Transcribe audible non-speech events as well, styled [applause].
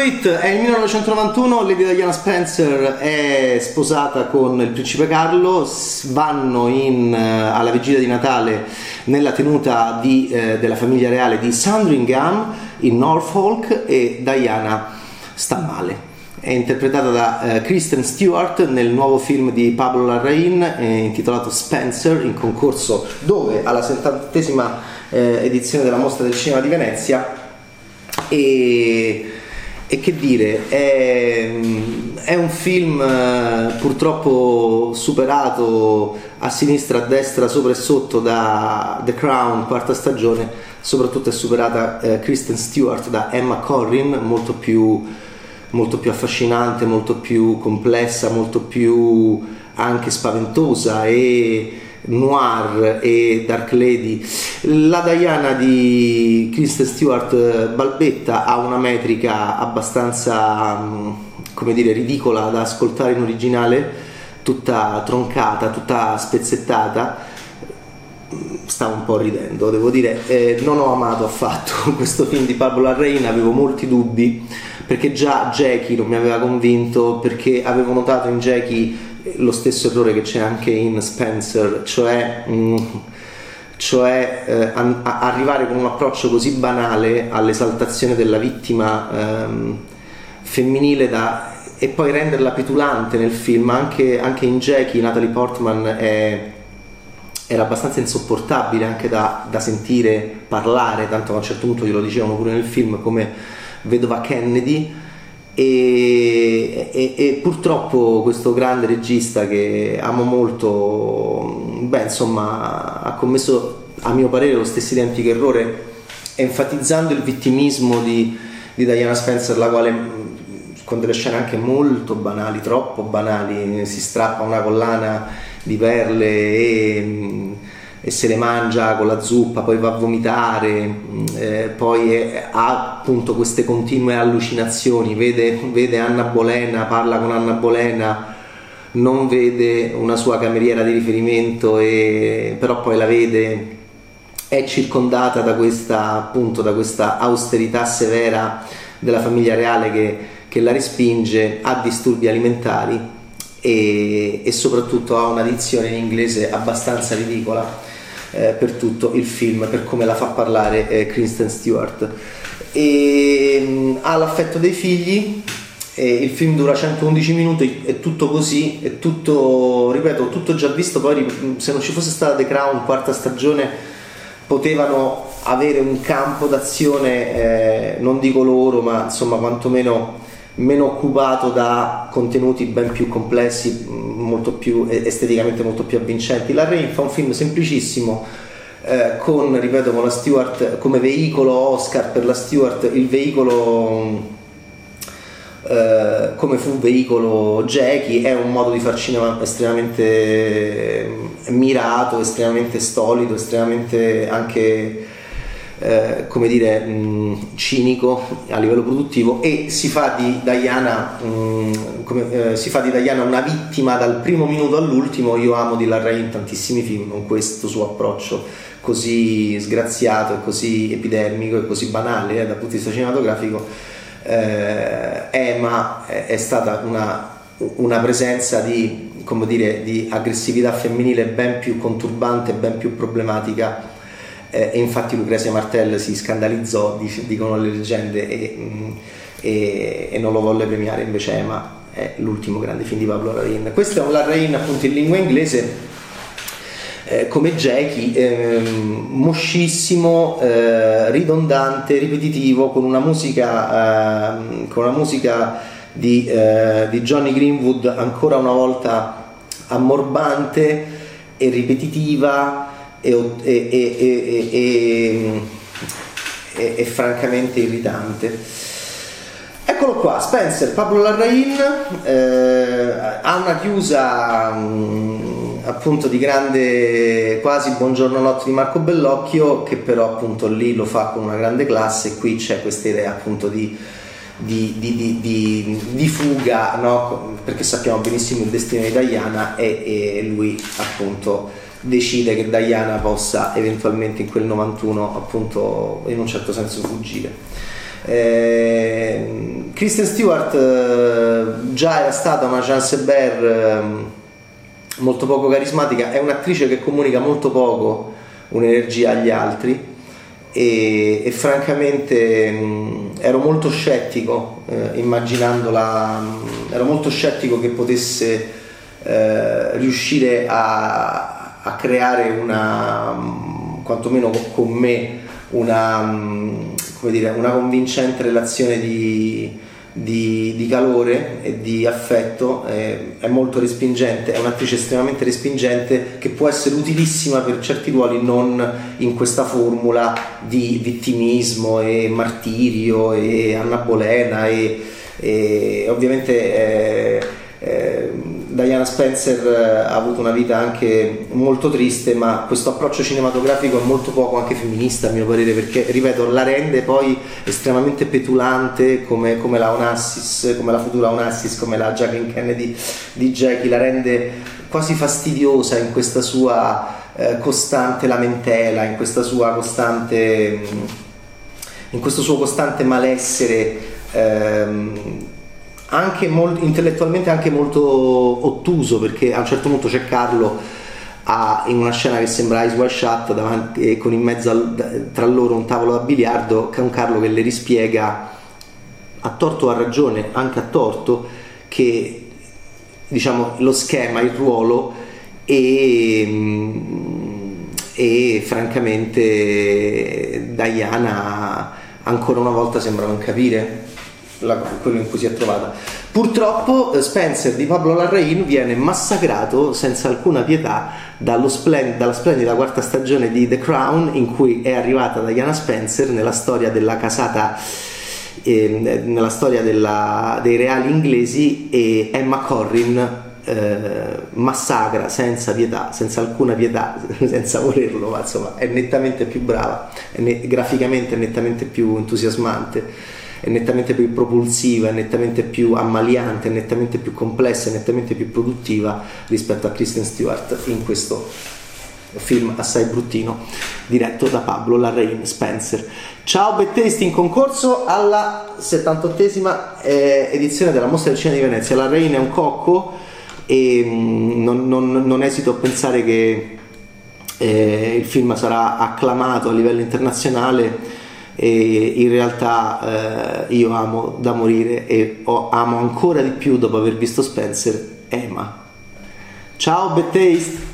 It è il 1991, Lady Diana Spencer è sposata con il principe Carlo, vanno in, uh, alla vigilia di Natale nella tenuta di, uh, della famiglia reale di Sandringham in Norfolk e Diana sta male. È interpretata da uh, Kristen Stewart nel nuovo film di Pablo Larraín eh, intitolato Spencer in concorso dove alla 70esima edizione della mostra del cinema di Venezia e e che dire, è, è un film eh, purtroppo superato a sinistra, a destra, sopra e sotto da The Crown, quarta stagione, soprattutto è superata eh, Kristen Stewart da Emma Corrin, molto più, molto più affascinante, molto più complessa, molto più anche spaventosa e noir e Dark Lady. La Diana di Kristen Stewart eh, balbetta ha una metrica abbastanza, mm, come dire, ridicola da ascoltare in originale, tutta troncata, tutta spezzettata. Stavo un po' ridendo, devo dire, eh, non ho amato affatto [laughs] questo film di Pablo Larrain, avevo molti dubbi perché già Jackie non mi aveva convinto, perché avevo notato in Jackie lo stesso errore che c'è anche in Spencer, cioè, mh, mm, cioè eh, a, a arrivare con un approccio così banale all'esaltazione della vittima ehm, femminile da, e poi renderla petulante nel film, anche, anche in Jackie Natalie Portman è, era abbastanza insopportabile anche da, da, sentire parlare, tanto a un certo punto glielo dicevano pure nel film come vedova Kennedy e, e, e, purtroppo questo grande regista che amo molto, beh, insomma, ha commesso a mio parere lo stesso identico errore enfatizzando il vittimismo di, di Diana Spencer, la quale con delle scene anche molto banali, troppo banali, si strappa una collana di perle e e se le mangia con la zuppa, poi va a vomitare, mm, eh, poi è, ha appunto queste continue allucinazioni, vede, vede, Anna Bolena, parla con Anna Bolena, non vede una sua cameriera di riferimento, e, però poi la vede, è circondata da questa, appunto, da questa austerità severa della famiglia reale che, che la respinge, ha disturbi alimentari e, e soprattutto ha una dizione in inglese abbastanza ridicola eh, per tutto il film, per come la fa parlare eh, Kristen Stewart. E, mh, mm, ha l'affetto dei figli, il film dura 111 minuti, è tutto così, è tutto, ripeto, tutto già visto, poi se non ci fosse stata The Crown quarta stagione potevano avere un campo d'azione, eh, non dico loro, ma insomma quantomeno meno occupato da contenuti ben più complessi, molto più esteticamente molto più avvincenti. La Rain fa un film semplicissimo eh, con, ripeto, con la Stewart come veicolo Oscar per la Stewart, il veicolo eh, come fu veicolo Jackie, è un modo di far cinema estremamente mirato, estremamente stolido, estremamente anche eh, come dire, mh, mm, cinico a livello produttivo e si fa di Diana, mh, mm, come, eh, si fa di Diana una vittima dal primo minuto all'ultimo. Io amo di Larray in tantissimi film con questo suo approccio così sgraziato e così epidermico e così banale eh, dal punto di vista cinematografico. Eh, Emma è, è stata una, una presenza di, dire, di aggressività femminile ben più conturbante, ben più problematica eh, e infatti Lucrezia Martel si scandalizzò, dicono le leggende, e, e, e non lo volle premiare, invece Emma è l'ultimo grande film di Pablo Larrain. Questo è un Larrain appunto in lingua inglese. Eh, come Jackie, eh, moscissimo, eh, ridondante, ripetitivo, con una musica, ehm, con una musica di, eh, di Johnny Greenwood ancora una volta ammorbante e ripetitiva, e, e, e, e francamente irritante. Eccolo qua, Spencer, Pablo Larrain eh, ha una chiusa mh, appunto di grande quasi buongiorno notte di Marco Bellocchio che però appunto lì lo fa con una grande classe qui c'è questa idea appunto di, di, di, di, di fuga no? perché sappiamo benissimo il destino di Diana e, e lui appunto decide che Diana possa eventualmente in quel 91 appunto in un certo senso fuggire. Eh, Kristen Stewart eh, già era stata una chance Bear eh, molto poco carismatica, è un'attrice che comunica molto poco un'energia agli altri e, e francamente mh, ero molto scettico eh, immaginandola, mh, ero molto scettico che potesse eh, riuscire a, a, creare una, mh, quantomeno con me, una, dire, una convincente relazione di, di, di, calore e di affetto, eh, è molto respingente, è un'attrice estremamente respingente che può essere utilissima per certi ruoli, non in questa formula di vittimismo e martirio e Anna Bolena e, e ovviamente... Eh, eh, Diana Spencer eh, ha avuto una vita anche molto triste, ma questo approccio cinematografico è molto poco anche femminista a mio parere, perché ripeto, la rende poi estremamente petulante come, come la Onassis, come la futura Onassis, come la Jacqueline Kennedy di Jackie, la rende quasi fastidiosa in questa sua eh, costante lamentela, in questa sua costante in questo suo costante malessere ehm, anche molto, intellettualmente anche molto ottuso perché a un certo punto c'è Carlo a, in una scena che sembra Ice Wide Shut davanti, con in mezzo al, tra loro un tavolo da biliardo che è un Carlo che le rispiega a torto o a ragione anche a torto che diciamo lo schema, il ruolo e, e francamente Diana ancora una volta sembra non capire la, quello in cui si è trovata. Purtroppo eh, Spencer di Pablo Larraín viene massacrato senza alcuna pietà splend- dalla splendida quarta stagione di The Crown in cui è arrivata Diana Spencer nella storia della casata eh, nella storia della, dei reali inglesi e Emma Corrin eh, massacra senza pietà, senza alcuna pietà, [laughs] senza volerlo, ma insomma è nettamente più brava, è ne- graficamente è nettamente più entusiasmante è nettamente più propulsiva, è nettamente più ammaliante, è nettamente più complessa, è nettamente più produttiva rispetto a Kristen Stewart in questo film assai bruttino diretto da Pablo Larrain Spencer. Ciao Bettesti in concorso alla 78esima eh, edizione della Mostra del Cinema di Venezia. Larrain è un cocco e mh, mm, non, non, non, esito a pensare che eh, il film sarà acclamato a livello internazionale e in realtà eh, io amo da morire e ho, amo ancora di più dopo aver visto Spencer Emma. Ciao Taste!